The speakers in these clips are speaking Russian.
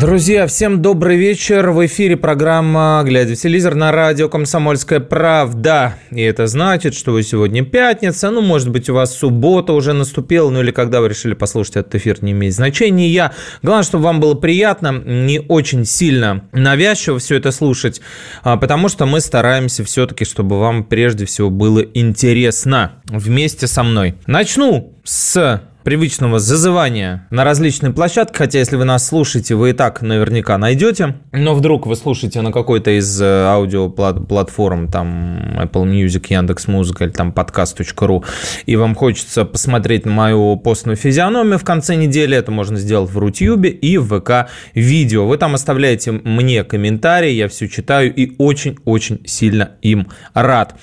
Друзья, всем добрый вечер. В эфире программа «Глядя в телевизор» на радио «Комсомольская правда». И это значит, что вы сегодня пятница, ну, может быть, у вас суббота уже наступила, ну, или когда вы решили послушать этот эфир, не имеет значения. Я. Главное, чтобы вам было приятно, не очень сильно навязчиво все это слушать, а, потому что мы стараемся все-таки, чтобы вам прежде всего было интересно вместе со мной. Начну с привычного зазывания на различные площадки, хотя если вы нас слушаете, вы и так наверняка найдете, но вдруг вы слушаете на какой-то из э, аудиоплатформ, там Apple Music, Яндекс Музыка или там подкаст.ру, и вам хочется посмотреть мою постную физиономию в конце недели, это можно сделать в Рутюбе и в ВК видео. Вы там оставляете мне комментарии, я все читаю и очень-очень сильно им рад.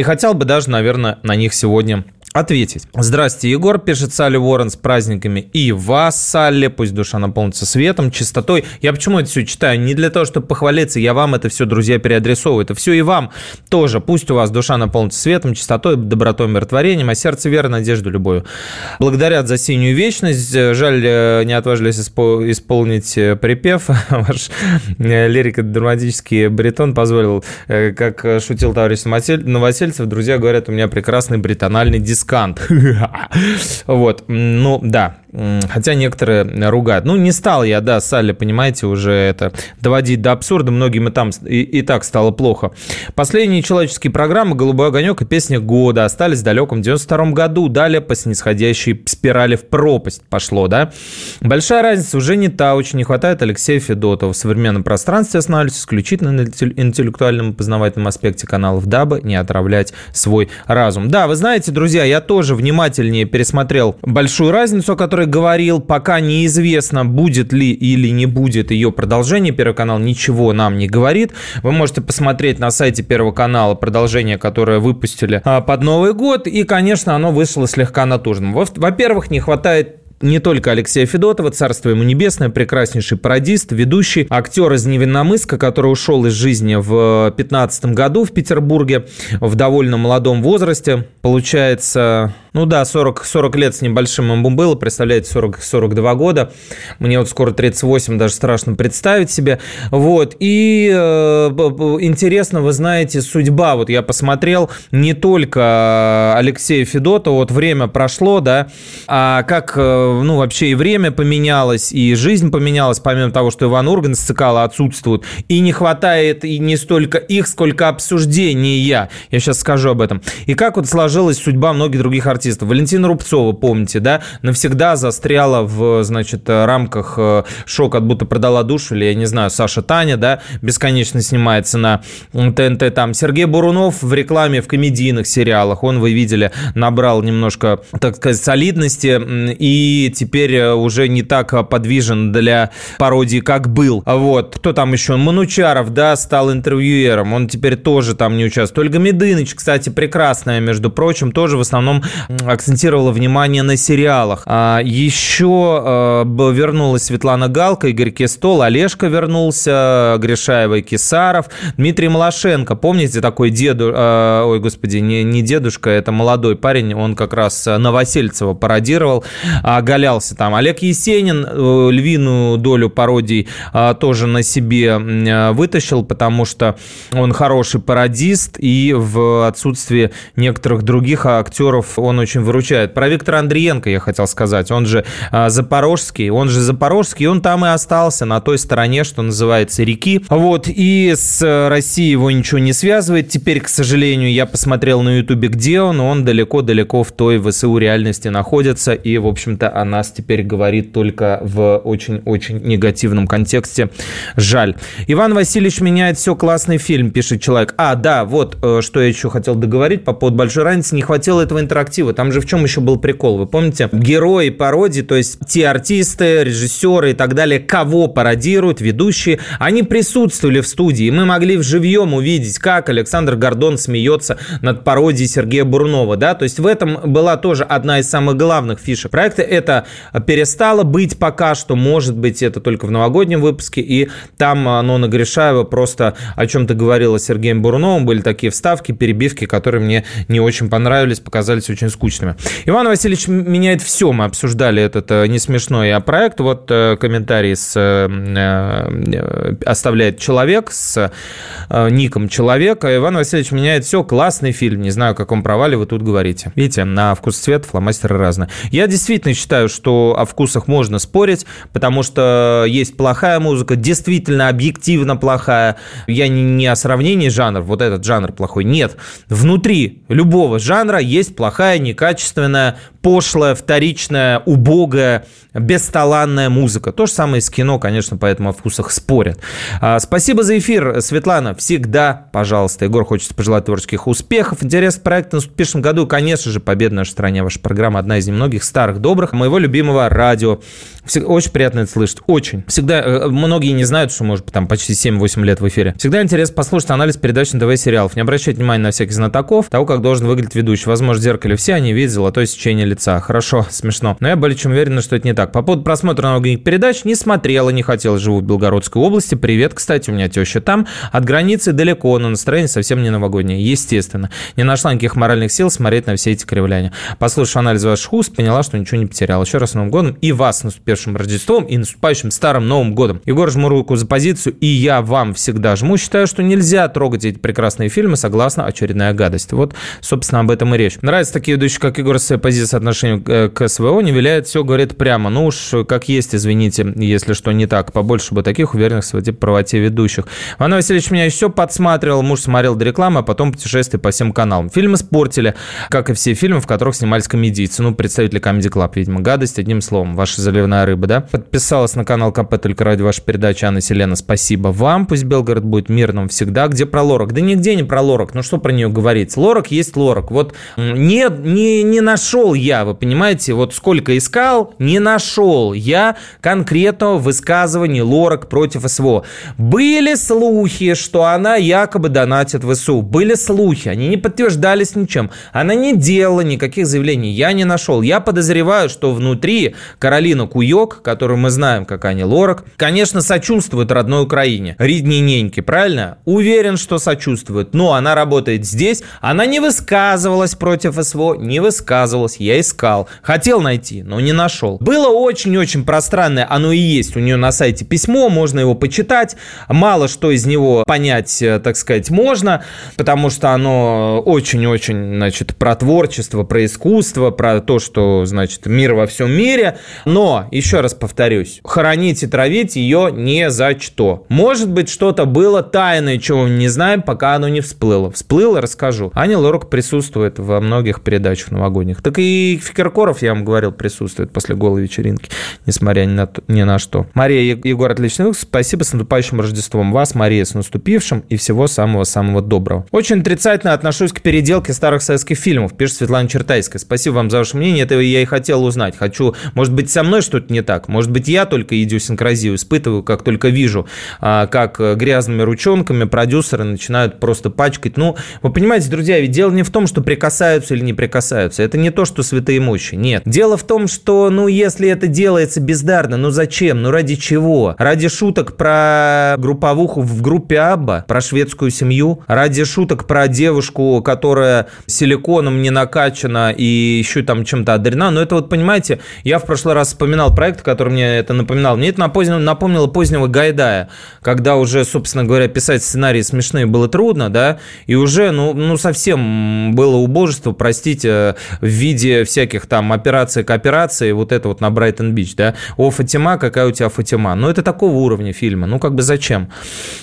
И хотел бы даже, наверное, на них сегодня ответить. Здрасте, Егор, пишет Салли Уоррен с праздниками. И вас, Салли, пусть душа наполнится светом, чистотой. Я почему это все читаю? Не для того, чтобы похвалиться, я вам это все, друзья, переадресовываю. Это все и вам тоже. Пусть у вас душа наполнится светом, чистотой, добротой, миротворением, а сердце веры, надежду, любовью. Благодарят за синюю вечность. Жаль, э, не отважились исполнить э, припев. Ваш э, лирико-драматический баритон позволил, как шутил товарищ Новосельцев, друзья говорят, у меня прекрасный бритональный дизайн дискант. Вот, ну да, Хотя некоторые ругают. Ну, не стал я, да, Салли, понимаете, уже это доводить до абсурда. Многим и там и, и так стало плохо. Последние человеческие программы «Голубой огонек» и «Песня года» остались в далеком 92 году. Далее по снисходящей спирали в пропасть пошло, да. Большая разница уже не та. Очень не хватает Алексея Федотова. В современном пространстве останавливаются исключительно на интеллектуальном и познавательном аспекте каналов, дабы не отравлять свой разум. Да, вы знаете, друзья, я тоже внимательнее пересмотрел большую разницу, о которой который говорил, пока неизвестно, будет ли или не будет ее продолжение. Первый канал ничего нам не говорит. Вы можете посмотреть на сайте Первого канала продолжение, которое выпустили а, под Новый год. И, конечно, оно вышло слегка натужным. Во-первых, не хватает не только Алексея Федотова, царство ему небесное, прекраснейший пародист, ведущий, актер из Невинномыска, который ушел из жизни в 15 году в Петербурге в довольно молодом возрасте. Получается, ну да, 40, 40 лет с небольшим ему было, представляете, 40, 42 года. Мне вот скоро 38, даже страшно представить себе. Вот, и э, интересно, вы знаете, судьба, вот я посмотрел, не только Алексея Федотова, вот время прошло, да, а как э, ну, вообще и время поменялось, и жизнь поменялась, помимо того, что Иван Ургант с Цикала отсутствует, и не хватает и не столько их, сколько обсуждения. Я сейчас скажу об этом. И как вот сложилась судьба многих других артистов. Валентина Рубцова, помните, да, навсегда застряла в, значит, рамках э, шок, от будто продала душу, или, я не знаю, Саша Таня, да, бесконечно снимается на ТНТ там. Сергей Бурунов в рекламе в комедийных сериалах, он, вы видели, набрал немножко, так сказать, солидности, и теперь э, уже не так э, подвижен для пародии, как был. Вот. Кто там еще? Манучаров, да, стал интервьюером. Он теперь тоже там не участвует. Ольга Медыныч, кстати, прекрасная, между прочим, тоже в основном акцентировала внимание на сериалах. А еще э, вернулась Светлана Галка, Игорь Кестол, Олежка вернулся, Гришаева и Кисаров, Дмитрий Малашенко. Помните такой деду... Э, ой, господи, не, не дедушка, это молодой парень, он как раз Новосельцева пародировал. А оголялся там. Олег Есенин э, львиную долю пародий а, тоже на себе э, вытащил, потому что он хороший пародист, и в отсутствии некоторых других актеров он очень выручает. Про Виктора Андриенко я хотел сказать. Он же а, запорожский, он же запорожский, он там и остался, на той стороне, что называется, реки. Вот, и с Россией его ничего не связывает. Теперь, к сожалению, я посмотрел на Ютубе, где он, он далеко-далеко в той ВСУ реальности находится, и, в общем-то, о нас теперь говорит только в очень-очень негативном контексте. Жаль. Иван Васильевич меняет все, классный фильм, пишет человек. А, да, вот, э, что я еще хотел договорить по поводу большой разницы. Не хватило этого интерактива. Красиво. Там же в чем еще был прикол? Вы помните? Герои пародии, то есть те артисты, режиссеры и так далее, кого пародируют, ведущие, они присутствовали в студии. И мы могли вживьем увидеть, как Александр Гордон смеется над пародией Сергея Бурнова. Да? То есть в этом была тоже одна из самых главных фишек проекта. Это перестало быть пока что, может быть, это только в новогоднем выпуске, и там Нона Гришаева просто о чем-то говорила с Сергеем Бурновым, были такие вставки, перебивки, которые мне не очень понравились, показались очень скучными. Иван Васильевич меняет все, мы обсуждали этот э, не смешной а проект, вот э, комментарий с, э, оставляет человек с ником человека, Иван Васильевич меняет все, классный фильм, не знаю, о каком провале вы тут говорите. Видите, на вкус цвет фломастеры разные. Я действительно считаю, что о вкусах можно спорить, потому что есть плохая музыка, действительно объективно плохая. Я не, не о сравнении жанров, вот этот жанр плохой. Нет. Внутри любого жанра есть плохая, некачественная, пошлая, вторичная, убогая, бесталанная музыка. То же самое с кино, конечно, поэтому о вкусах спорят. А, спасибо за эфир, Светлана. Всегда, пожалуйста. Егор хочет пожелать творческих успехов. Интересный проект в наступившем году. Конечно же, «Победа в нашей стране». Ваша программа одна из немногих старых, добрых, моего любимого радио. Очень приятно это слышать. Очень. Всегда, э, многие не знают, что, может там почти 7-8 лет в эфире. Всегда интересно послушать анализ передач на ТВ-сериалов. Не обращать внимания на всяких знатоков, того, как должен выглядеть ведущий. Возможно, в зеркале все они видят золотое сечение лица. Хорошо, смешно. Но я более чем уверен, что это не так. По поводу просмотра многих передач не смотрела, не хотела. Живу в Белгородской области. Привет, кстати, у меня теща там. От границы далеко, но настроение совсем не новогоднее. Естественно. Не нашла никаких моральных сил смотреть на все эти кривляния. Послушав анализ ваших уст, поняла, что ничего не потеряла. Еще раз с Новым годом и вас с наступившим Рождеством и наступающим Старым Новым годом. Егор, жму руку за позицию, и я вам всегда жму. Считаю, что нельзя трогать эти прекрасные фильмы, согласно очередная гадость. Вот, собственно, об этом и речь. Нравятся такие ведущие, как Егор, с своей позиции соотношения э, к СВО, не виляет, все говорит прямо. Ну уж как есть, извините, если что не так. Побольше бы таких уверенных в своей правоте ведущих. Иван Васильевич меня все подсматривал, муж смотрел до рекламы, а потом путешествие по всем каналам. Фильм испортили, как и все фильмы, в которых снимались комедийцы. Ну, представители Comedy Club, видимо. Гадость, одним словом. Ваша заливная рыба, да? Подписалась на канал КП только ради вашей передачи, Анна Селена. Спасибо вам. Пусть Белгород будет мирным всегда. Где про Лорак? Да нигде не про Лорак. Ну, что про нее говорить? Лорак есть Лорак. Вот не, не, не нашел я, вы понимаете, вот сколько искал, не нашел я конкретного высказывания Лорак против СВО. Были слухи, что она якобы донатит в СУ. Были слухи, они не подтверждались ничем. Она не делала никаких заявлений. Я не нашел. Я подозреваю, что внутри Каролина Куёк, которую мы знаем как Ани Лорак, конечно, сочувствует родной Украине. Риднененьки, правильно? Уверен, что сочувствует. Но она работает здесь. Она не высказывалась против СВО, не высказывалась. Я искал. Хотел найти, но не нашел. Было очень-очень пространное, оно и есть у нее на сайте письмо, можно его почитать. Мало что из него понять, э, так сказать, можно, потому что оно очень-очень, значит, про творчество, про искусство, про то, что, значит, мир во всем мире. Но, еще раз повторюсь, хоронить и травить ее не за что. Может быть, что-то было тайное, чего мы не знаем, пока оно не всплыло. Всплыло, расскажу. Аня Лорак присутствует во многих передачах новогодних. Так и Киркоров, я вам говорил, присутствует после голой вечеринки, несмотря ни на, то, ни на что. Мария Егор, отличный выпуск. Спасибо с наступающим Рождеством вас, Мария, с наступившим и всего самого-самого доброго. Очень отрицательно отношусь к переделке старых советских фильмов, пишет Светлана Чертайская. Спасибо вам за ваше мнение, это я и хотел узнать. Хочу, может быть, со мной что-то не так, может быть, я только идиосинкразию испытываю, как только вижу, а, как грязными ручонками продюсеры начинают просто пачкать. Ну, вы понимаете, друзья, ведь дело не в том, что прикасаются или не прикасаются. Это не то, что святые мощи. Нет. Дело в том, что, ну, если это делается бездарно, ну зачем? Ну ради чего? Ради шуток про групповуху в группе Абба, про шведскую семью? Ради шуток про девушку, которая силиконом не накачана и еще там чем-то одарена? Ну это вот, понимаете, я в прошлый раз вспоминал проект, который мне это напоминал. Мне это напомнило, напомнило позднего Гайдая, когда уже, собственно говоря, писать сценарии смешные было трудно, да, и уже, ну, ну совсем было убожество, простите, в виде всяких там операций к операции, вот это вот на Брайтон-Бич, да, о, Фатима, какая у тебя Фатима. Ну, это такого уровня фильма, ну, как бы зачем?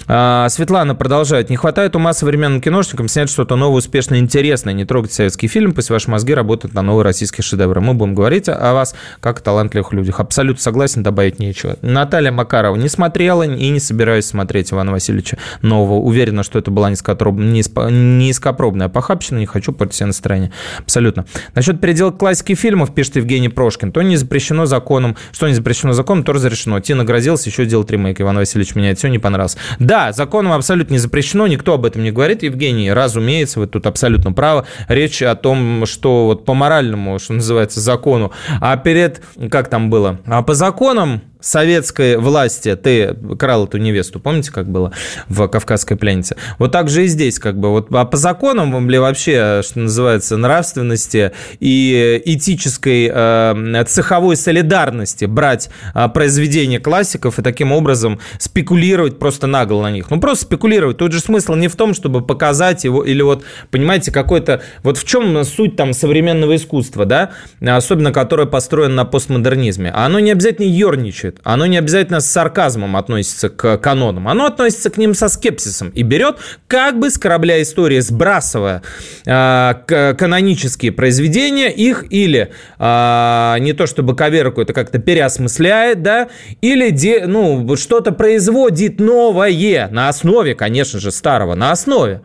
А, Светлана продолжает. Не хватает ума современным киношникам снять что-то новое, успешное, интересное. Не трогать советский фильм, пусть ваши мозги работают на новые российские шедевры. Мы будем говорить о вас как о талантливых людях. Абсолютно согласен, добавить нечего. Наталья Макарова не смотрела и не собираюсь смотреть Ивана Васильевича нового. Уверена, что это была низкопробная похабщина, не хочу портить себе настроение. Абсолютно. Насчет переделок классики фильмов, пишет Евгений Прошкин, то не запрещено законом, что не запрещено законом, то разрешено. Тина грозилась еще делать ремейк. Иван Васильевич меняет все, не понравился. Да, законом абсолютно не запрещено, никто об этом не говорит. Евгений, разумеется, вы тут абсолютно правы. Речь о том, что вот по моральному, что называется, закону, а перед, как там было, а по законам советской власти ты крал эту невесту, помните, как было в «Кавказской пленнице»? Вот так же и здесь, как бы, вот а по законам ли вообще, что называется, нравственности и этической э, цеховой солидарности брать э, произведения классиков и таким образом спекулировать просто нагло на них? Ну, просто спекулировать. Тут же смысл не в том, чтобы показать его, или вот, понимаете, какой-то... Вот в чем суть там современного искусства, да, особенно которое построено на постмодернизме? А оно не обязательно ерничает, оно не обязательно с сарказмом относится к канонам, оно относится к ним со скепсисом и берет как бы с корабля истории, сбрасывая э, канонические произведения, их или э, не то чтобы коверкует, а как-то переосмысляет, да, или де, ну, что-то производит новое на основе, конечно же, старого, на основе.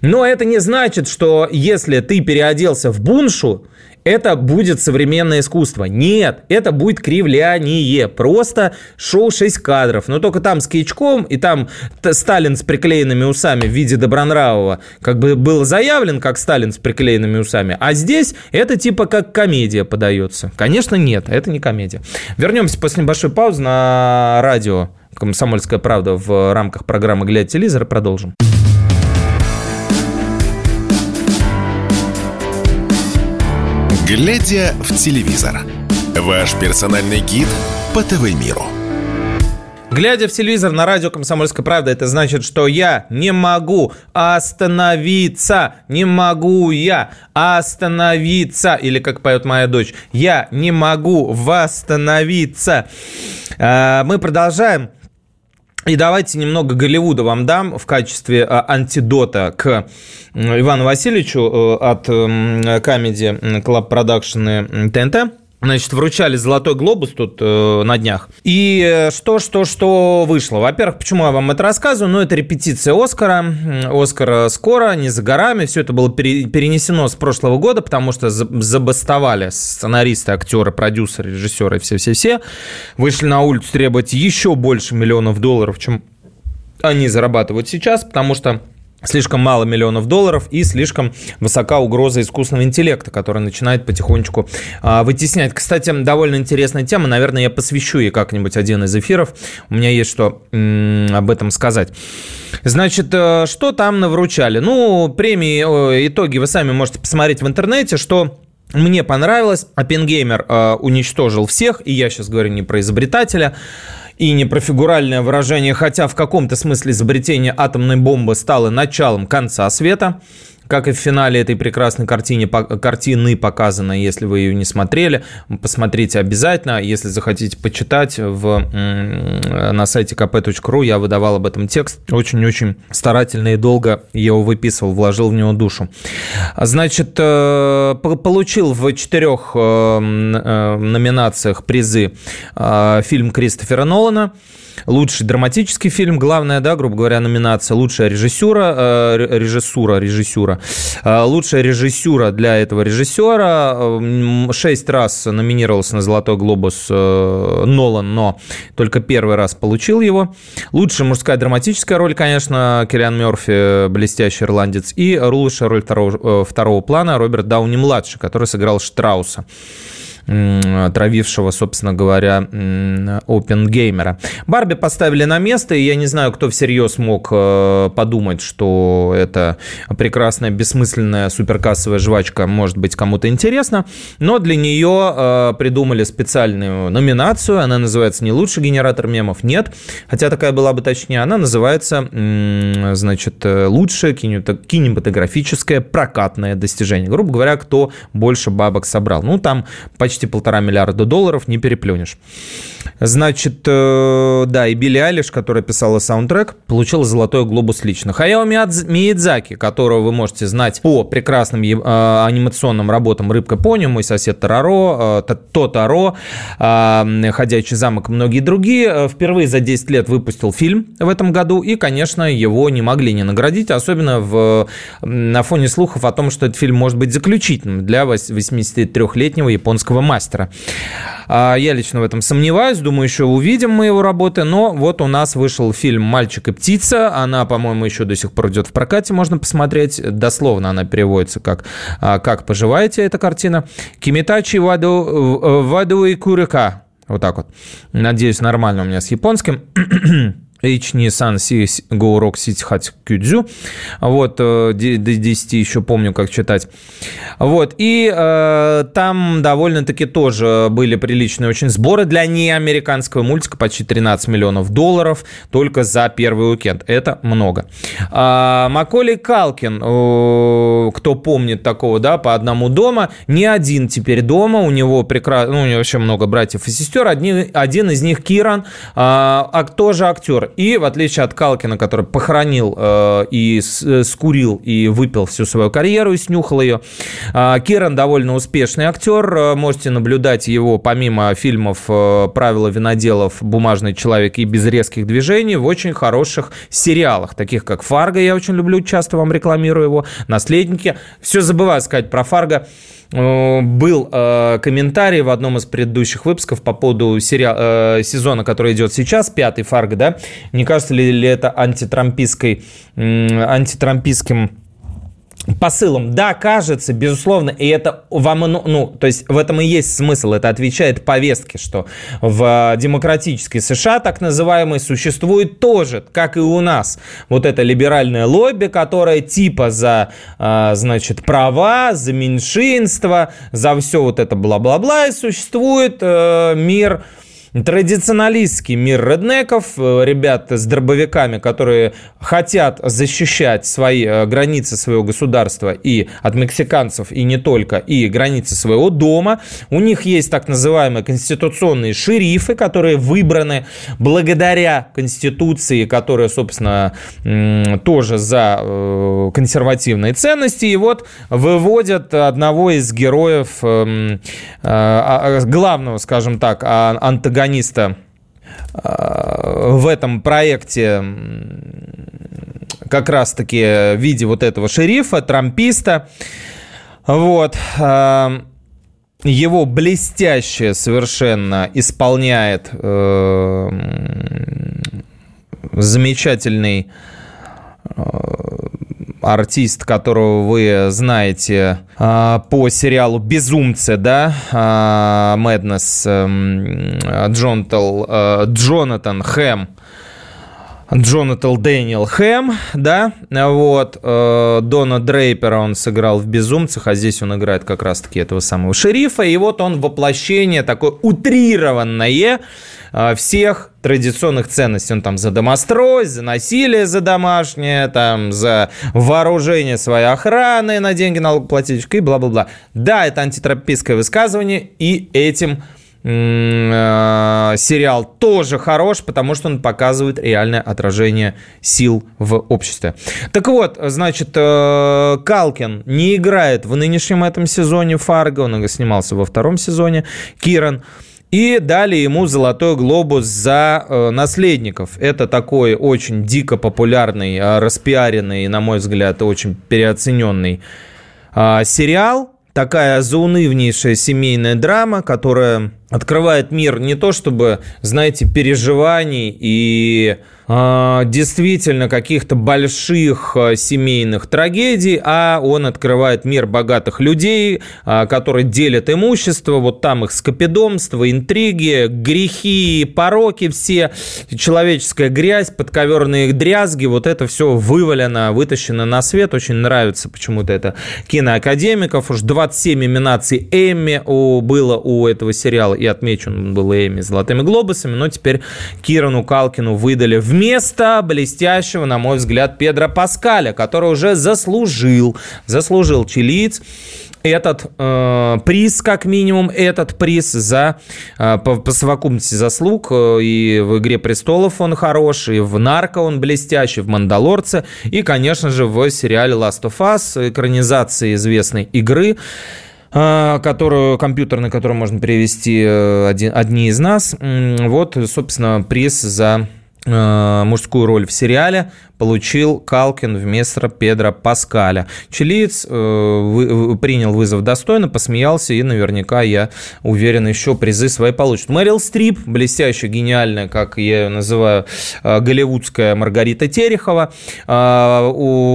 Но это не значит, что если ты переоделся в буншу, это будет современное искусство. Нет, это будет кривляние. Просто шоу 6 кадров. Но только там с Кичком и там Сталин с приклеенными усами в виде Добронравова как бы был заявлен как Сталин с приклеенными усами. А здесь это типа как комедия подается. Конечно, нет, это не комедия. Вернемся после небольшой паузы на радио «Комсомольская правда» в рамках программы «Глядя телевизор» продолжим. Глядя в телевизор. Ваш персональный гид по ТВ-миру. Глядя в телевизор на радио «Комсомольская правда», это значит, что я не могу остановиться. Не могу я остановиться. Или, как поет моя дочь, я не могу восстановиться. А, мы продолжаем. И давайте немного Голливуда вам дам в качестве а, антидота к Ивану Васильевичу э, от Comedy Club Production ТНТ. Значит, вручали «Золотой глобус» тут э, на днях. И э, что, что, что вышло? Во-первых, почему я вам это рассказываю? Ну, это репетиция «Оскара». «Оскар» скоро, не за горами. Все это было перенесено с прошлого года, потому что забастовали сценаристы, актеры, продюсеры, режиссеры, все-все-все. Вышли на улицу требовать еще больше миллионов долларов, чем они зарабатывают сейчас, потому что слишком мало миллионов долларов и слишком высока угроза искусственного интеллекта, который начинает потихонечку а, вытеснять. Кстати, довольно интересная тема, наверное, я посвящу ей как-нибудь один из эфиров. У меня есть что об этом сказать. Значит, э, что там навручали? Ну, премии, итоги вы сами можете посмотреть в интернете, что мне понравилось. Оппенгеймер э, уничтожил всех, и я сейчас говорю не про изобретателя, и не про фигуральное выражение, хотя в каком-то смысле изобретение атомной бомбы стало началом конца света как и в финале этой прекрасной картине, картины показано, если вы ее не смотрели, посмотрите обязательно. Если захотите почитать, в, на сайте kp.ru я выдавал об этом текст. Очень-очень старательно и долго его выписывал, вложил в него душу. Значит, э, получил в четырех э, э, номинациях призы фильм Кристофера Нолана – Лучший драматический фильм, главная, да, грубо говоря, номинация. Лучшая режиссура, э, режиссура, режиссура. Э, лучшая режиссура для этого режиссера. Э, шесть раз номинировался на «Золотой глобус» э, Нолан, но только первый раз получил его. Лучшая мужская драматическая роль, конечно, Кириан Мерфи, блестящий ирландец. И лучшая роль второго, второго плана Роберт Дауни-младший, который сыграл Штрауса травившего, собственно говоря, опенгеймера. Барби поставили на место, и я не знаю, кто всерьез мог э, подумать, что эта прекрасная, бессмысленная суперкассовая жвачка может быть кому-то интересна, но для нее э, придумали специальную номинацию, она называется не лучший генератор мемов, нет, хотя такая была бы точнее, она называется, значит, э, лучшее кинематографическое прокатное достижение. Грубо говоря, кто больше бабок собрал. Ну, там почти почти полтора миллиарда долларов, не переплюнешь. Значит, э, да, и Билли Алиш, которая писала саундтрек, получила «Золотой глобус» лично. Хаяо Миядзаки, которого вы можете знать по прекрасным э, анимационным работам «Рыбка Пони», «Мой сосед Тараро», э, «Тотаро», э, «Ходячий замок» и многие другие, впервые за 10 лет выпустил фильм в этом году, и, конечно, его не могли не наградить, особенно в, на фоне слухов о том, что этот фильм может быть заключительным для 83-летнего японского мастера. А, я лично в этом сомневаюсь, думаю, еще увидим мы его работы, но вот у нас вышел фильм «Мальчик и птица», она, по-моему, еще до сих пор идет в прокате, можно посмотреть, дословно она переводится как а, «Как поживаете?» эта картина. «Кимитачи ваду, ваду и курика», вот так вот. Надеюсь, нормально у меня с японским. Nissan C Go Rock City Hat Кюдзю. Вот, э, до 10 еще помню, как читать. Вот, и э, там довольно-таки тоже были приличные очень сборы для неамериканского мультика, почти 13 миллионов долларов только за первый уикенд. Это много. А, Маколей Калкин, кто помнит такого, да, по одному дома, не один теперь дома, у него прекрасно, ну, у него вообще много братьев и сестер, один, один из них Киран, а, а тоже актер. И в отличие от Калкина, который похоронил э, и э, скурил и выпил всю свою карьеру и снюхал ее, э, Киран довольно успешный актер. Э, можете наблюдать его помимо фильмов э, «Правила виноделов», «Бумажный человек» и «Без резких движений» в очень хороших сериалах, таких как «Фарго». Я очень люблю, часто вам рекламирую его. «Наследники». Все забываю сказать про «Фарго». Э, был э, комментарий в одном из предыдущих выпусков по поводу сериал, э, сезона, который идет сейчас, пятый Фарго, да? Не кажется ли, это антитрампийской, антитрампийским посылом. Да, кажется, безусловно, и это вам, ну, то есть в этом и есть смысл, это отвечает повестке, что в демократической США, так называемой, существует тоже, как и у нас, вот это либеральное лобби, которое типа за, а, значит, права, за меньшинство, за все вот это бла-бла-бла, и существует э, мир Традиционалистский мир реднеков, э, ребят с дробовиками, которые хотят защищать свои э, границы своего государства и от мексиканцев, и не только, и границы своего дома. У них есть так называемые конституционные шерифы, которые выбраны благодаря Конституции, которая, собственно, тоже за э, консервативные ценности. И вот выводят одного из героев, эм, а, а, главного, скажем так, а, антагониста антагониста э, в этом проекте как раз-таки в виде вот этого шерифа, трамписта. Вот. Э, его блестяще совершенно исполняет э, замечательный артист, которого вы знаете а, по сериалу «Безумцы», да, Мэднес, эм, Джонатан, э, Джонатан Хэм, Джонатан Дэниел Хэм, да, вот, э, Дона Дрейпера он сыграл в «Безумцах», а здесь он играет как раз-таки этого самого шерифа, и вот он воплощение такое утрированное всех традиционных ценностей. Он там за домострой, за насилие за домашнее, там за вооружение своей охраны на деньги налогоплательщика и бла-бла-бла. Да, это антитропическое высказывание, и этим Э, сериал тоже хорош, потому что он показывает реальное отражение сил в обществе. Так вот, значит, э, Калкин не играет в нынешнем этом сезоне Фарго, он снимался во втором сезоне, Киран. И дали ему «Золотой глобус» за э, «Наследников». Это такой очень дико популярный, э, распиаренный, на мой взгляд, очень переоцененный э, сериал. Такая заунывнейшая семейная драма, которая открывает мир не то чтобы, знаете, переживаний и э, действительно каких-то больших э, семейных трагедий, а он открывает мир богатых людей, э, которые делят имущество, вот там их скопидомство, интриги, грехи, пороки все, человеческая грязь, подковерные дрязги, вот это все вывалено, вытащено на свет, очень нравится почему-то это киноакадемиков, уж 27 номинаций Эмми у, было у этого сериала, и отмечен был Эми золотыми глобусами, но теперь Кирану Калкину выдали вместо блестящего, на мой взгляд, Педро Паскаля, который уже заслужил, заслужил чилиец этот э, приз, как минимум, этот приз за э, по, по совокупности заслуг. Э, и в «Игре престолов» он хорош, и в «Нарко» он блестящий, в «Мандалорце», и, конечно же, в сериале «Last of Us», экранизации известной игры э, которую, компьютерный, который можно перевести э, один, одни из нас. Вот, собственно, приз за мужскую роль в сериале получил Калкин вместо Педро Паскаля. Чилиец э, принял вызов достойно, посмеялся, и наверняка, я уверен, еще призы свои получит. Мэрил Стрип, блестящая, гениальная, как я ее называю, э, голливудская Маргарита Терехова, э,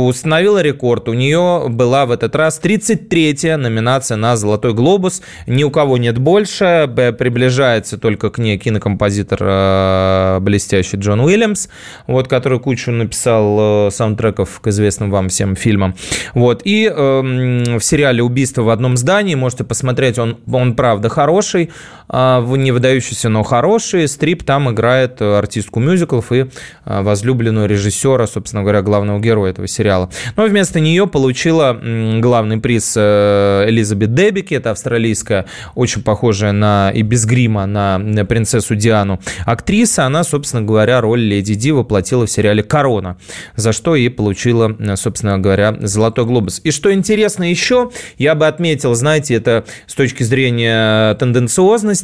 установила рекорд. У нее была в этот раз 33-я номинация на «Золотой глобус». Ни у кого нет больше, приближается только к ней кинокомпозитор блестящий Джон Уильямс, вот, который кучу написал написал э, саундтреков к известным вам всем фильмам. Вот. И э, в сериале «Убийство в одном здании» можете посмотреть, он, он правда хороший, не выдающийся, но хороший. Стрип там играет артистку мюзиклов и э, возлюбленную режиссера, собственно говоря, главного героя этого сериала. Но вместо нее получила э, главный приз э, Элизабет Дебики, это австралийская, очень похожая на и без грима на, принцессу Диану актриса. Она, собственно говоря, роль Леди Ди воплотила в сериале «Корона» за что и получила, собственно говоря, «Золотой глобус». И что интересно еще, я бы отметил, знаете, это с точки зрения тенденциозности,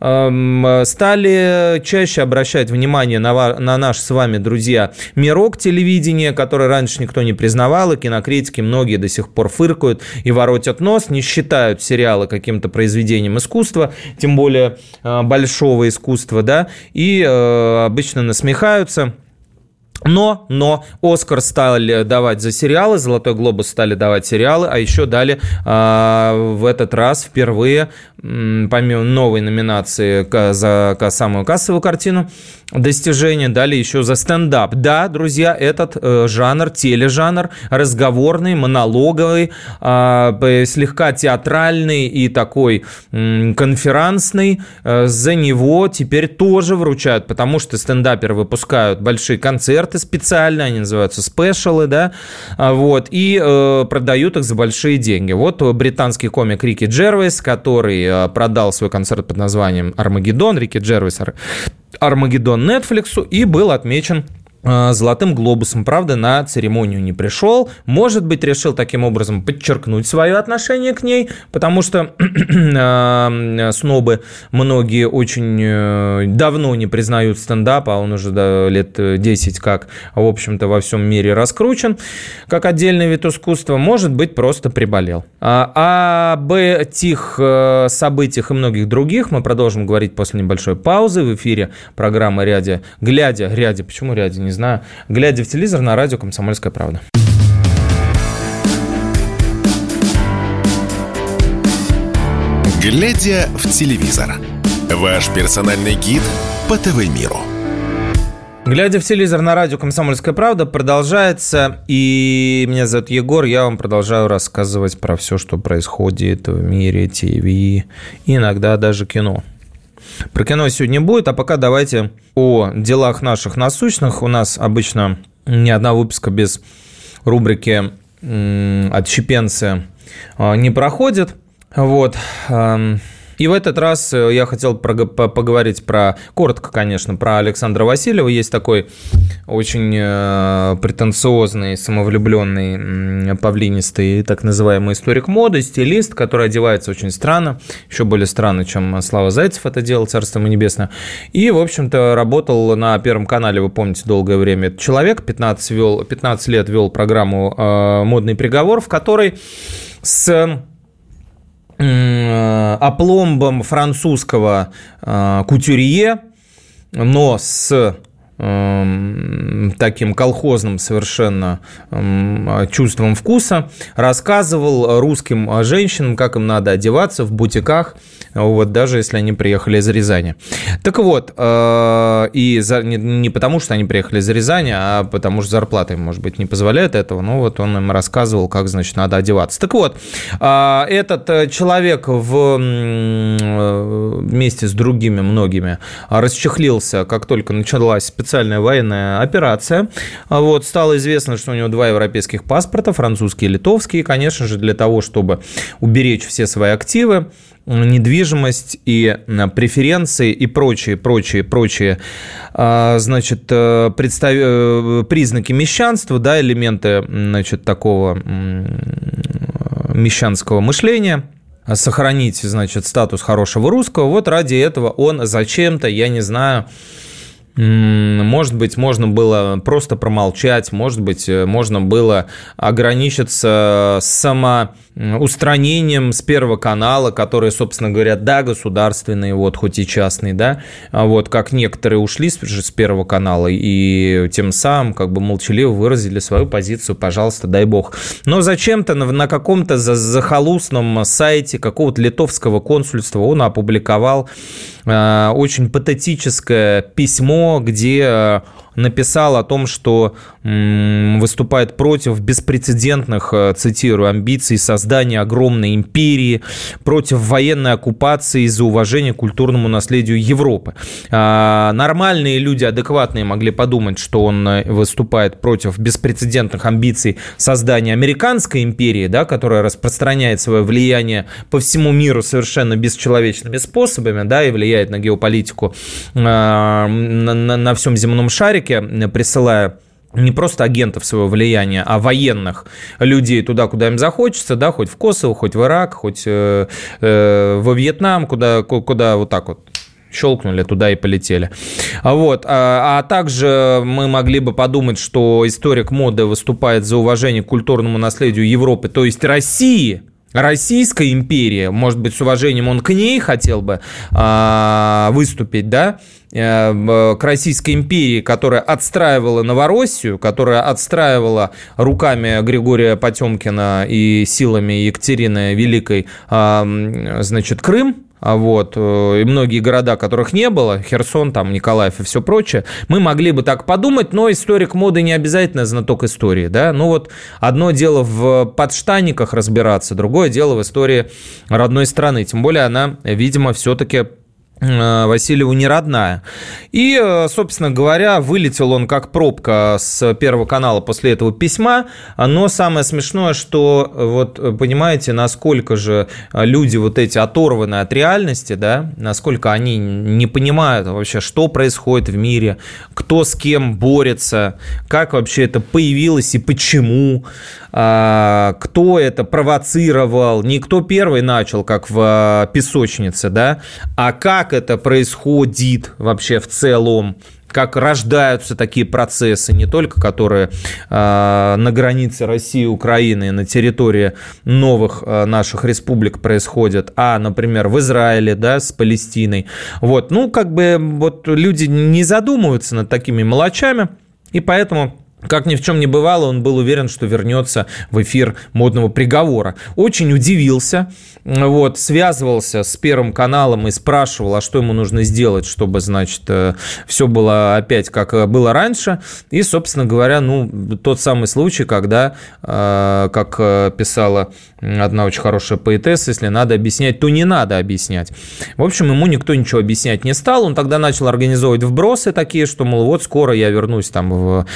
эм, стали чаще обращать внимание на, на наш с вами, друзья, мирок телевидения, который раньше никто не признавал, и кинокритики многие до сих пор фыркают и воротят нос, не считают сериалы каким-то произведением искусства, тем более э, большого искусства, да, и э, обычно насмехаются – но, но Оскар стали давать за сериалы, Золотой глобус стали давать сериалы, а еще дали э, в этот раз впервые, помимо новой номинации за самую кассовую картину, достижения дали еще за стендап. Да, друзья, этот э, жанр, тележанр, разговорный, монологовый, э, слегка театральный и такой конферансный, э, за него теперь тоже вручают, потому что стендаперы выпускают большие концерты специально, они называются спешалы, да, а, вот, и э, продают их за большие деньги. Вот британский комик Рики Джервис, который э, продал свой концерт под названием «Армагеддон», Рики Джервис Армагеддон Netflix и был отмечен золотым глобусом, правда, на церемонию не пришел. Может быть, решил таким образом подчеркнуть свое отношение к ней, потому что э, снобы многие очень э, давно не признают стендап, а он уже лет 10 как, в общем-то, во всем мире раскручен, как отдельный вид искусства, может быть, просто приболел. А об этих событиях и многих других мы продолжим говорить после небольшой паузы в эфире программы «Рядя», «Глядя», «Рядя», почему «Рядя», не знаю, глядя в телевизор на радио «Комсомольская правда». Глядя в телевизор. Ваш персональный гид по ТВ-миру. Глядя в телевизор на радио «Комсомольская правда» продолжается, и меня зовут Егор, я вам продолжаю рассказывать про все, что происходит в мире ТВ, иногда даже кино. Про кино сегодня будет, а пока давайте о делах наших насущных. У нас обычно ни одна выпуска без рубрики «Отщепенцы» а, не проходит. Вот. И в этот раз э, я хотел поговорить про, коротко, конечно, про Александра Васильева. Есть такой очень э, претенциозный, самовлюбленный, павлинистый, так называемый историк моды, стилист, который одевается очень странно, еще более странно, чем Слава Зайцев это делал, царство ему небесное. И, в общем-то, работал на Первом канале, вы помните, долгое время этот человек, 15, вел, 15 лет вел программу э, «Модный приговор», в которой с опломбом французского э, кутюрье, но с таким колхозным совершенно эм, чувством вкуса, рассказывал русским женщинам, как им надо одеваться в бутиках, вот, даже если они приехали из Рязани. Так вот, э, и за, не, не потому, что они приехали из Рязани, а потому что зарплата им, может быть, не позволяет этого, но вот он им рассказывал, как, значит, надо одеваться. Так вот, э, этот э, человек в, вместе с другими многими расчехлился, как только началась специальная специальная военная операция. Вот, стало известно, что у него два европейских паспорта, французский и литовский. И, конечно же, для того, чтобы уберечь все свои активы, недвижимость и преференции и прочие, прочие, прочие, а, значит, э, представ... Э, признаки мещанства, да, элементы, значит, такого мещанского мышления – сохранить, значит, статус хорошего русского. Вот ради этого он зачем-то, я не знаю, может быть, можно было просто промолчать, может быть, э, можно было ограничиться само устранением с Первого канала, который, собственно говоря, да, государственный, вот, хоть и частный, да, а вот, как некоторые ушли с Первого канала и тем самым как бы молчаливо выразили свою позицию, пожалуйста, дай бог. Но зачем-то на, на каком-то захолустном сайте какого-то литовского консульства он опубликовал э, очень патетическое письмо, где э, написал о том, что выступает против беспрецедентных, э, цитирую, амбиций создания огромной империи, против военной оккупации из-за уважения к культурному наследию Европы. А, нормальные люди, адекватные, могли подумать, что он э, выступает против беспрецедентных амбиций создания американской империи, да, которая распространяет свое влияние по всему миру совершенно бесчеловечными способами, да, и влияет на геополитику на, на, на всем земном шарике, Америке, присылая не просто агентов своего влияния, а военных людей туда, куда им захочется, да, хоть в Косово, хоть в Ирак, хоть э, э, во Вьетнам, куда, куда вот так вот щелкнули туда и полетели. Вот. А, а также мы могли бы подумать, что историк моды выступает за уважение к культурному наследию Европы, то есть России – Российская империя, может быть, с уважением он к ней хотел бы э, выступить, да, э, к Российской империи, которая отстраивала Новороссию, которая отстраивала руками Григория Потемкина и силами Екатерины Великой, э, значит, Крым, а вот, э, и многие города, которых не было, Херсон, там, Николаев и все прочее, мы могли бы так подумать, но историк моды не обязательно знаток истории, да, ну вот одно дело в подштанниках разбираться, другое дело в истории родной страны, тем более она, видимо, все-таки Э, Васильеву не родная. И, э, собственно говоря, вылетел он как пробка с Первого канала после этого письма. Но самое смешное, что, вот понимаете, насколько же люди вот эти оторваны от реальности, да, насколько они не понимают вообще, что происходит в мире, кто с кем борется, как вообще это появилось и почему. А, кто это провоцировал, не кто первый начал, как в а, песочнице, да, а как это происходит вообще в целом, как рождаются такие процессы, не только которые э, на границе России и Украины, на территории новых э, наших республик происходят, а, например, в Израиле, да, с Палестиной. Вот, ну, как бы вот люди не задумываются над такими мелочами, и поэтому как ни в чем не бывало, он был уверен, что вернется в эфир модного приговора. Очень удивился, вот, связывался с Первым каналом и спрашивал, а что ему нужно сделать, чтобы, значит, э, все было опять как было раньше. И, собственно говоря, ну, тот самый случай, когда, э, как э, писала одна очень хорошая поэтесса, если надо объяснять, то не надо объяснять. В общем, ему никто ничего объяснять не стал. Он тогда начал организовывать вбросы такие, что, мол, вот скоро я вернусь там в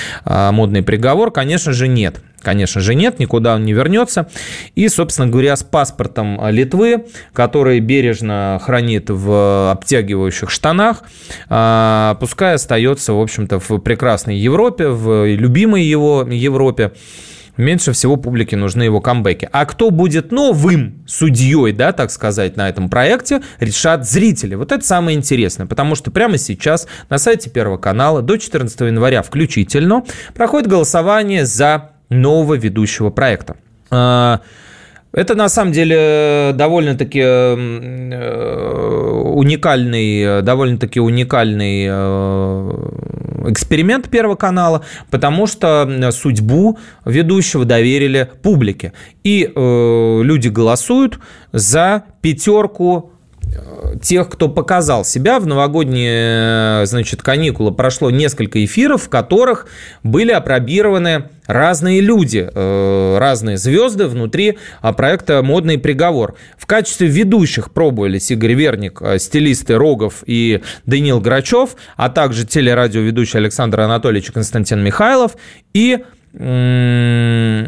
модный приговор. Конечно же, нет. Конечно же, нет, никуда он не вернется. И, собственно говоря, с паспортом Литвы, который бережно хранит в обтягивающих штанах, а, пускай остается, в общем-то, в прекрасной Европе, в любимой его Европе, меньше всего публике нужны его камбэки. А кто будет новым судьей, да, так сказать, на этом проекте, решат зрители. Вот это самое интересное, потому что прямо сейчас на сайте Первого канала до 14 января включительно проходит голосование за нового ведущего проекта. А, это на самом деле довольно-таки э, уникальный, довольно-таки уникальный э, эксперимент Первого канала, потому что судьбу ведущего доверили публике. И э, люди голосуют за пятерку тех, кто показал себя в новогодние, значит, каникулы прошло несколько эфиров, в которых были опробированы разные люди, э, разные звезды внутри а, проекта «Модный приговор». В качестве ведущих пробовались Игорь Верник, э, стилисты Рогов и Даниил Грачев, а также телерадиоведущий Александр Анатольевич и Константин Михайлов и э,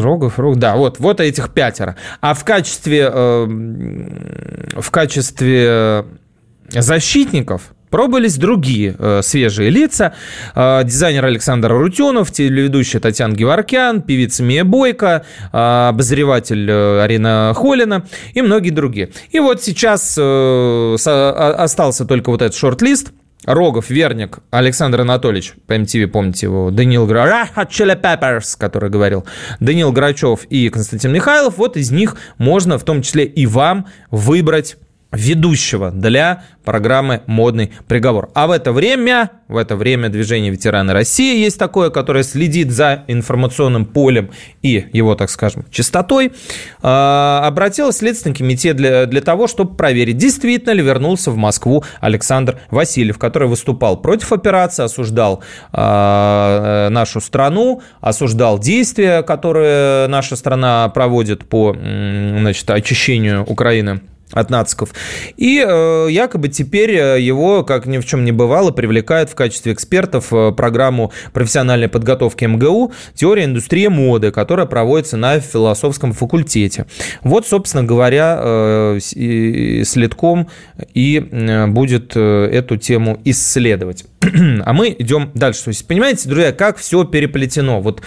Рогов, Рогов, да, вот, вот этих пятеро. А в качестве, э, в качестве защитников Пробовались другие э, свежие лица. Э, дизайнер Александр Рутюнов, телеведущая Татьяна Геворкян, певица Мия Бойко, обозреватель Арина Холина и многие другие. И вот сейчас остался только вот этот шорт-лист – Рогов, Верник, Александр Анатольевич, по MTV, помните его, Даниил Грачев, который говорил, Даниил Грачев и Константин Михайлов, вот из них можно в том числе и вам выбрать ведущего для программы «Модный приговор». А в это время, в это время движение «Ветераны России» есть такое, которое следит за информационным полем и его, так скажем, чистотой, а, обратилось в Следственный комитет для, для того, чтобы проверить, действительно ли вернулся в Москву Александр Васильев, который выступал против операции, осуждал а, нашу страну, осуждал действия, которые наша страна проводит по значит, очищению Украины от нациков. И э, якобы теперь э, его, как ни в чем не бывало, привлекают в качестве экспертов в программу профессиональной подготовки МГУ «Теория индустрии моды», которая проводится на философском факультете. Вот, собственно говоря, э, следком и э, будет э, эту тему исследовать. а мы идем дальше. То есть, понимаете, друзья, как все переплетено. Вот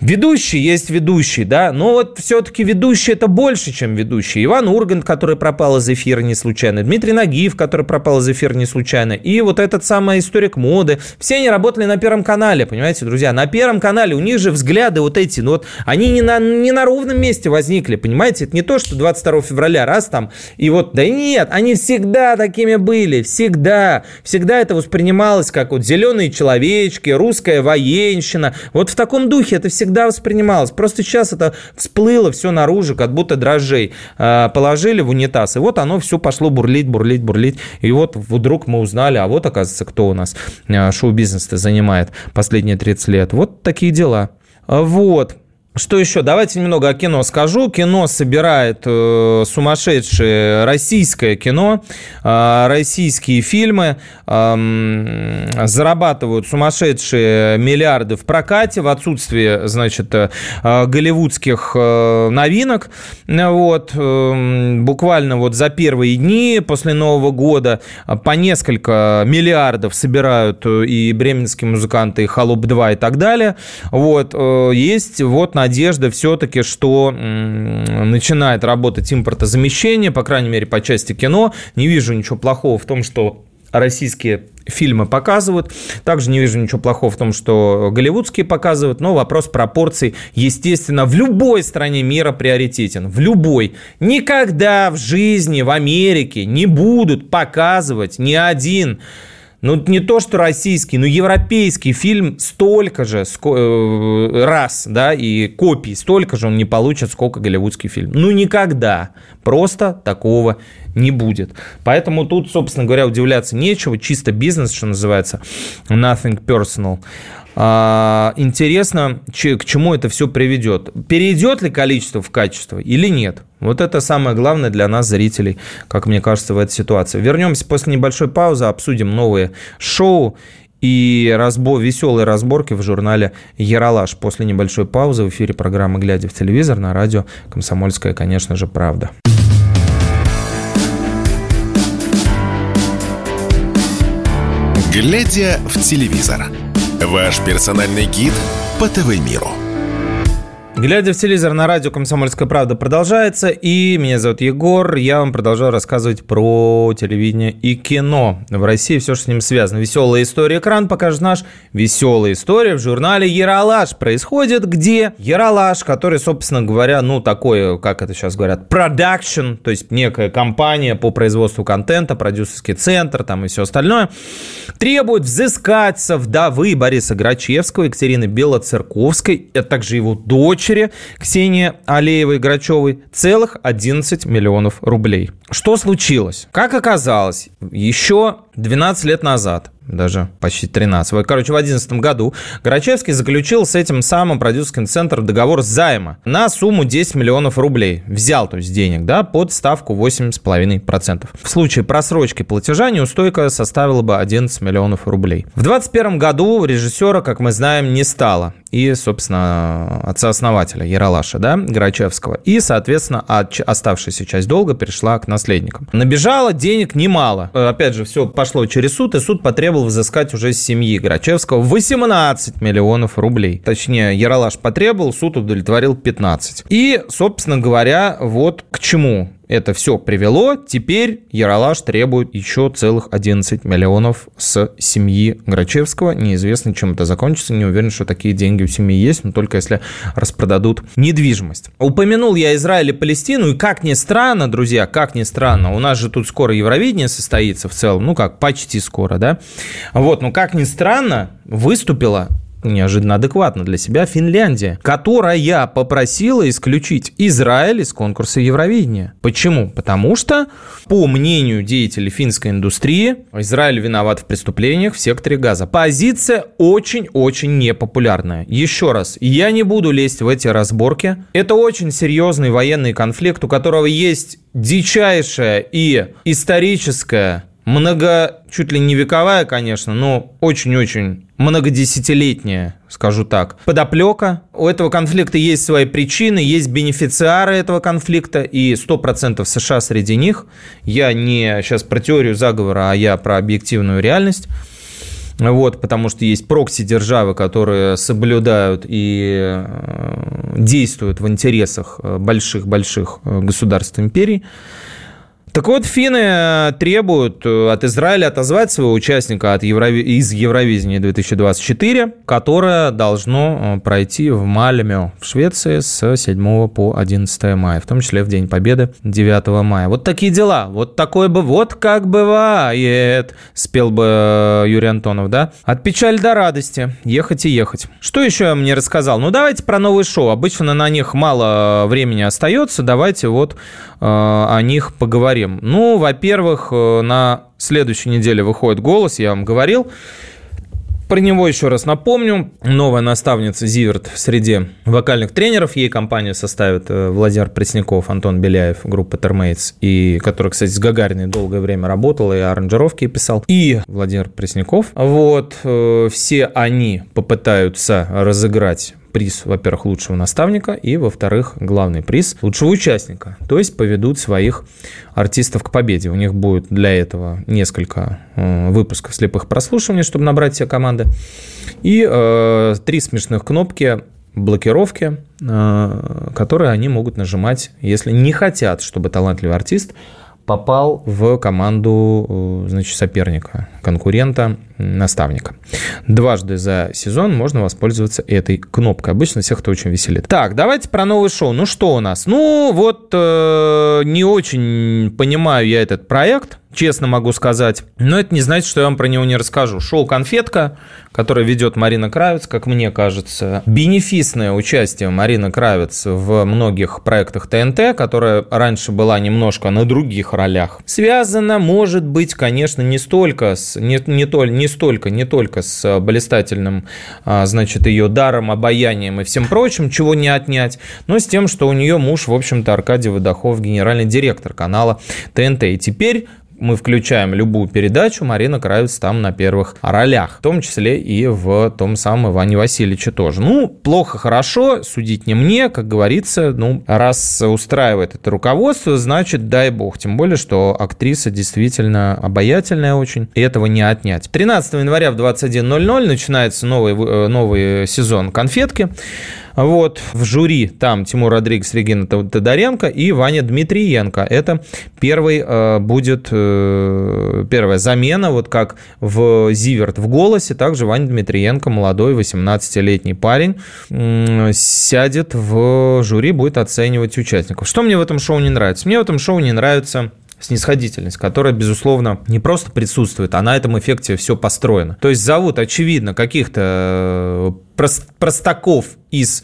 Ведущий есть ведущий, да, но вот все-таки ведущий это больше, чем ведущий. Иван Ургант, который пропал из эфира не случайно, Дмитрий Нагиев, который пропал из эфира не случайно, и вот этот самый историк моды. Все они работали на Первом канале, понимаете, друзья, на Первом канале у них же взгляды вот эти, ну вот они не на, не на ровном месте возникли, понимаете, это не то, что 22 февраля раз там, и вот, да нет, они всегда такими были, всегда, всегда это воспринималось как вот зеленые человечки, русская военщина, вот в таком духе это всегда всегда воспринималось. Просто сейчас это всплыло все наружу, как будто дрожжей э, положили в унитаз, и вот оно все пошло бурлить, бурлить, бурлить. И вот вдруг мы узнали, а вот, оказывается, кто у нас э, шоу-бизнес-то занимает последние 30 лет. Вот такие дела. Вот. Что еще? Давайте немного о кино скажу. Кино собирает э, сумасшедшее российское кино, э, российские фильмы э, зарабатывают сумасшедшие миллиарды в прокате в отсутствие, значит, э, голливудских э, новинок. Вот э, буквально вот за первые дни после Нового года по несколько миллиардов собирают э, и бременские музыканты, и Холоп 2 и так далее. Вот э, есть вот на надежда все-таки, что начинает работать импортозамещение, по крайней мере, по части кино. Не вижу ничего плохого в том, что российские фильмы показывают. Также не вижу ничего плохого в том, что голливудские показывают, но вопрос пропорций, естественно, в любой стране мира приоритетен. В любой. Никогда в жизни в Америке не будут показывать ни один ну, не то, что российский, но европейский фильм столько же э, раз, да, и копий столько же он не получит, сколько голливудский фильм. Ну, никогда. Просто такого не будет. Поэтому тут, собственно говоря, удивляться нечего. Чисто бизнес, что называется. Nothing personal. А, интересно, к чему это все приведет. Перейдет ли количество в качество или нет? Вот это самое главное для нас, зрителей, как мне кажется, в этой ситуации. Вернемся после небольшой паузы, обсудим новые шоу и разбор, веселые разборки в журнале «Яралаш». После небольшой паузы в эфире программы «Глядя в телевизор» на радио «Комсомольская», конечно же, «Правда». «Глядя в телевизор» – ваш персональный гид по ТВ-миру – Глядя в телевизор на радио «Комсомольская правда» продолжается, и меня зовут Егор, я вам продолжаю рассказывать про телевидение и кино. В России все, что с ним связано. Веселая история экран покажет наш веселая история в журнале «Яралаш». Происходит где? Яралаш, который, собственно говоря, ну, такой, как это сейчас говорят, продакшн, то есть некая компания по производству контента, продюсерский центр там и все остальное, требует взыскать со вдовы Бориса Грачевского, Екатерины Белоцерковской, а также его дочь, дочери Ксении Алеевой-Грачевой целых 11 миллионов рублей. Что случилось? Как оказалось, еще 12 лет назад даже почти 13. Короче, в 2011 году Грачевский заключил с этим самым продюсерским центром договор займа на сумму 10 миллионов рублей. Взял, то есть денег, да, под ставку 8,5%. В случае просрочки платежа неустойка составила бы 11 миллионов рублей. В 2021 году режиссера, как мы знаем, не стало. И, собственно, отца-основателя Яралаша, да, Грачевского. И, соответственно, оставшаяся часть долга перешла к наследникам. Набежало денег немало. Опять же, все пошло через суд, и суд потребовал потребовал взыскать уже с семьи Грачевского 18 миллионов рублей. Точнее, Яралаш потребовал, суд удовлетворил 15. И, собственно говоря, вот к чему это все привело. Теперь Яралаш требует еще целых 11 миллионов с семьи Грачевского. Неизвестно, чем это закончится. Не уверен, что такие деньги у семьи есть, но только если распродадут недвижимость. Упомянул я Израиль и Палестину, и как ни странно, друзья, как ни странно, у нас же тут скоро Евровидение состоится в целом, ну как, почти скоро, да? Вот, ну как ни странно, выступила неожиданно адекватно для себя Финляндия, которая попросила исключить Израиль из конкурса Евровидения. Почему? Потому что, по мнению деятелей финской индустрии, Израиль виноват в преступлениях в секторе газа. Позиция очень-очень непопулярная. Еще раз, я не буду лезть в эти разборки. Это очень серьезный военный конфликт, у которого есть дичайшая и историческая много, чуть ли не вековая, конечно, но очень-очень многодесятилетняя, скажу так, подоплека. У этого конфликта есть свои причины, есть бенефициары этого конфликта, и 100% США среди них. Я не сейчас про теорию заговора, а я про объективную реальность. Вот, потому что есть прокси-державы, которые соблюдают и э, действуют в интересах больших-больших э, государств империй. Так вот, финны э, требуют э, от Израиля отозвать своего участника от Еврови... из Евровидения 2024, которое должно э, пройти в Мальме в Швеции с 7 по 11 мая, в том числе в День Победы 9 мая. Вот такие дела. Вот такое бы, вот как бывает, спел бы Юрий Антонов, да? От печали до радости. Ехать и ехать. Что еще я мне рассказал? Ну, давайте про новые шоу. Обычно на них мало времени остается. Давайте вот о них поговорим поговорим. Ну, во-первых, э, на следующей неделе выходит «Голос», я вам говорил. Про него еще раз напомню. Новая наставница Зиверт среди вокальных тренеров. Ей компанию составит э, Владимир Пресняков, Антон Беляев, группа Термейтс, и который, кстати, с Гагариной долгое время работал и аранжировки писал. И Владимир Пресняков. Вот. Э, все они попытаются разыграть приз, во-первых, лучшего наставника, и, во-вторых, главный приз лучшего участника. То есть поведут своих артистов к победе. У них будет для этого несколько э, выпусков слепых прослушиваний, чтобы набрать все команды. И э, три смешных кнопки блокировки, э, которые они могут нажимать, если не хотят, чтобы талантливый артист попал в команду значит, соперника, конкурента, наставника. Дважды за сезон можно воспользоваться этой кнопкой. Обычно всех это очень веселит. Так, давайте про новый шоу. Ну что у нас? Ну вот э, не очень понимаю я этот проект честно могу сказать. Но это не значит, что я вам про него не расскажу. Шоу «Конфетка», которое ведет Марина Кравец, как мне кажется. Бенефисное участие Марины Кравец в многих проектах ТНТ, которая раньше была немножко на других ролях. Связано, может быть, конечно, не столько с, не, не, то, не столько, не только с блистательным, а, значит, ее даром, обаянием и всем прочим, чего не отнять, но с тем, что у нее муж, в общем-то, Аркадий Водохов, генеральный директор канала ТНТ. И теперь мы включаем любую передачу, Марина Кравец там на первых ролях, в том числе и в том самом Иване Васильевиче тоже. Ну, плохо, хорошо, судить не мне, как говорится, ну, раз устраивает это руководство, значит, дай бог. Тем более, что актриса действительно обаятельная очень, и этого не отнять. 13 января в 21.00 начинается новый, э, новый сезон «Конфетки». Вот, в жюри там Тимур Родригес, Регина Тодоренко и Ваня Дмитриенко. Это первый э, будет, э, первая замена, вот как в Зиверт в голосе, также Ваня Дмитриенко, молодой 18-летний парень, сядет в жюри, будет оценивать участников. Что мне в этом шоу не нравится? Мне в этом шоу не нравится снисходительность, которая, безусловно, не просто присутствует, а на этом эффекте все построено. То есть зовут, очевидно, каких-то э, простаков из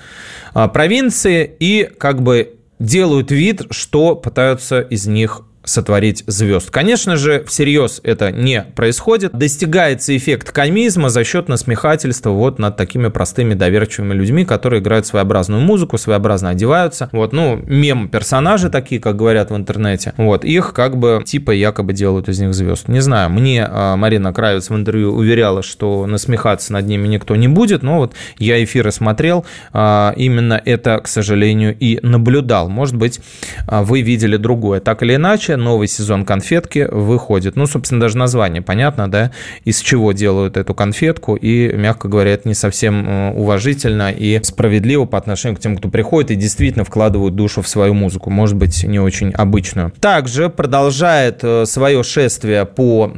а, провинции и как бы делают вид, что пытаются из них сотворить звезд. Конечно же, всерьез это не происходит. Достигается эффект комизма за счет насмехательства вот над такими простыми доверчивыми людьми, которые играют своеобразную музыку, своеобразно одеваются. Вот, ну, мем-персонажи такие, как говорят в интернете. Вот, их как бы типа якобы делают из них звезд. Не знаю, мне э, Марина Кравец в интервью уверяла, что насмехаться над ними никто не будет, но вот я эфиры смотрел, э, именно это, к сожалению, и наблюдал. Может быть, э, вы видели другое. Так или иначе, новый сезон конфетки выходит. Ну, собственно, даже название понятно, да, из чего делают эту конфетку, и, мягко говоря, это не совсем э, уважительно и справедливо по отношению к тем, кто приходит и действительно вкладывают душу в свою музыку, может быть, не очень обычную. Также продолжает э, свое шествие по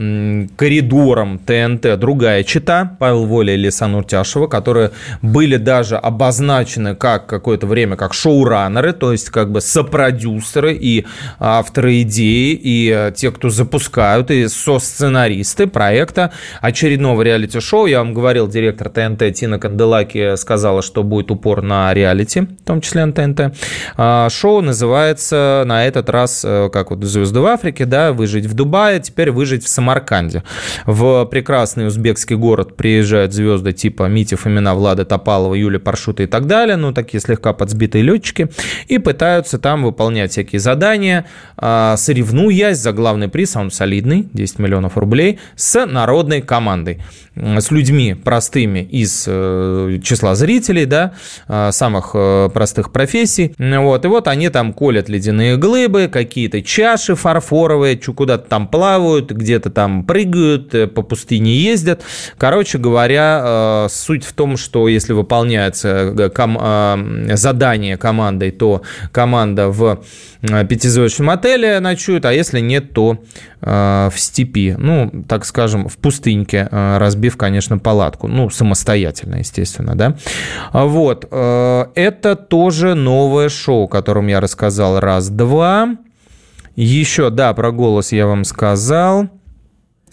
коридорам ТНТ другая чита, Павел Воля и Лисан Уртяшева, которые были даже обозначены как какое-то время как шоураннеры, то есть как бы сопродюсеры и авторы идей идеи и э, те, кто запускают, и со-сценаристы проекта очередного реалити-шоу. Я вам говорил, директор ТНТ Тина Канделаки сказала, что будет упор на реалити, в том числе на ТНТ. А, шоу называется на этот раз, э, как вот «Звезды в Африке», да, «Выжить в Дубае», теперь «Выжить в Самарканде». В прекрасный узбекский город приезжают звезды типа Мити Фомина, Влада Топалова, Юля Паршута и так далее, ну, такие слегка подсбитые летчики, и пытаются там выполнять всякие задания, а, соревнования соревнуясь за главный приз, а он солидный, 10 миллионов рублей, с народной командой, с людьми простыми из э, числа зрителей, да, э, самых э, простых профессий. Вот, и вот они там колят ледяные глыбы, какие-то чаши фарфоровые, куда-то там плавают, где-то там прыгают, по пустыне ездят. Короче говоря, суть в том, что если выполняется ком- задание командой, то команда в пятизвездочном отеле ночует, а если нет, то э, в степи, ну, так скажем, в пустыньке, э, разбив, конечно, палатку, ну, самостоятельно, естественно, да. Вот, э, это тоже новое шоу, о котором я рассказал раз-два. Еще, да, про голос я вам сказал.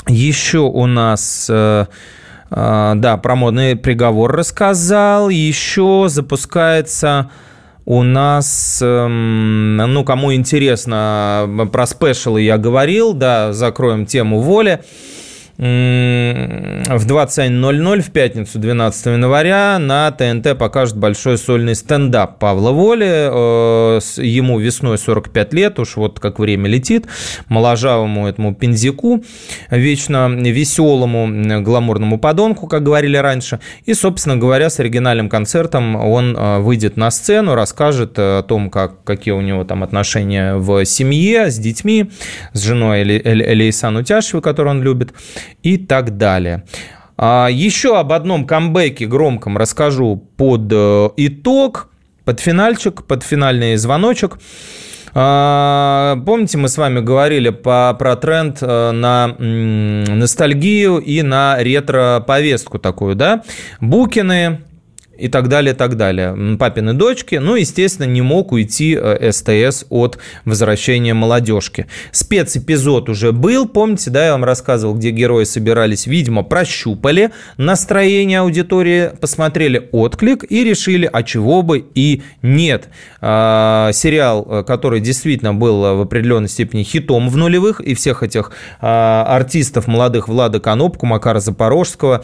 Еще у нас... Да, про модный приговор рассказал. Еще запускается у нас, эм, ну, кому интересно, про спешалы я говорил, да, закроем тему воли в 21.00 в пятницу 12 января на ТНТ покажет большой сольный стендап Павла Воли. Э, ему весной 45 лет, уж вот как время летит. Моложавому этому пензику, вечно веселому гламурному подонку, как говорили раньше. И, собственно говоря, с оригинальным концертом он э, выйдет на сцену, расскажет о том, как, какие у него там отношения в семье, с детьми, с женой Элейсан Утяшевой, которую он любит и так далее. А, еще об одном камбэке громком расскажу под э, итог, под финальчик, под финальный звоночек. А, помните, мы с вами говорили по, про тренд э, на ностальгию и на ретро-повестку такую, да? Букины, и так далее, так далее. Папины дочки. Ну, естественно, не мог уйти э, СТС от возвращения молодежки. Спецэпизод уже был, помните, да, я вам рассказывал, где герои собирались, видимо, прощупали настроение аудитории, посмотрели отклик и решили, а чего бы и нет. А, сериал, э, который действительно был в определенной степени хитом в нулевых, и всех этих а, артистов молодых Влада Конопку, Макара Запорожского,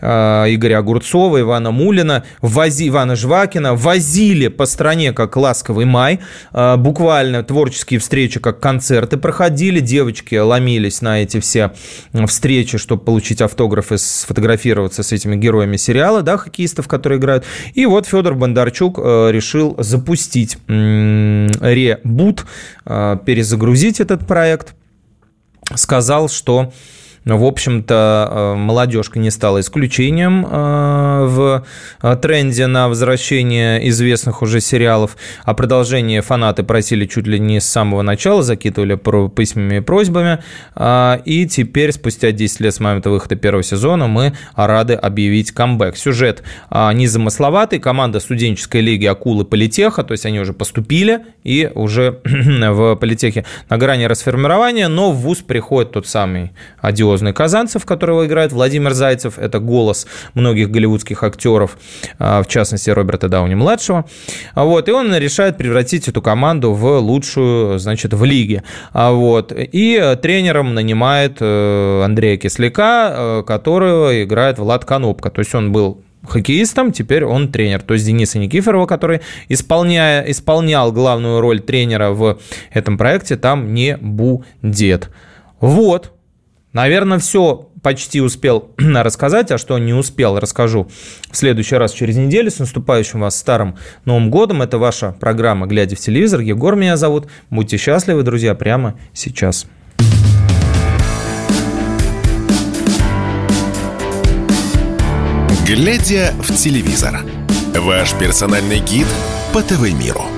а, Игоря Огурцова, Ивана Мулина вози, Ивана Жвакина возили по стране как «Ласковый май», а, буквально творческие встречи как концерты проходили, девочки ломились на эти все встречи, чтобы получить автографы, сфотографироваться с этими героями сериала, да, хоккеистов, которые играют. И вот Федор Бондарчук э, решил запустить ребут, э, перезагрузить этот проект, сказал, что В общем-то, молодежка не стала исключением в тренде на возвращение известных уже сериалов. А продолжение фанаты просили чуть ли не с самого начала, закидывали письмами и просьбами. И теперь, спустя 10 лет с момента выхода первого сезона, мы рады объявить камбэк. Сюжет незамысловатый. Команда студенческой лиги «Акулы Политеха», то есть они уже поступили и уже в политехе на грани расформирования, но в ВУЗ приходит тот самый одиозный Казанцев, которого играет Владимир Зайцев, это голос многих голливудских актеров, а, в частности Роберта Дауни-младшего, вот, и он решает превратить эту команду в лучшую, значит, в лиге, а, вот, и тренером нанимает э, Андрея Кисляка, э, которого играет Влад Конопка, то есть он был хоккеистом, теперь он тренер. То есть Дениса Никифорова, который исполняя, исполнял главную роль тренера в этом проекте, там не будет. Вот. Наверное, все почти успел рассказать, а что не успел, расскажу в следующий раз через неделю. С наступающим вас старым Новым годом. Это ваша программа «Глядя в телевизор». Егор меня зовут. Будьте счастливы, друзья, прямо сейчас. «Глядя в телевизор» – ваш персональный гид по ТВ-миру.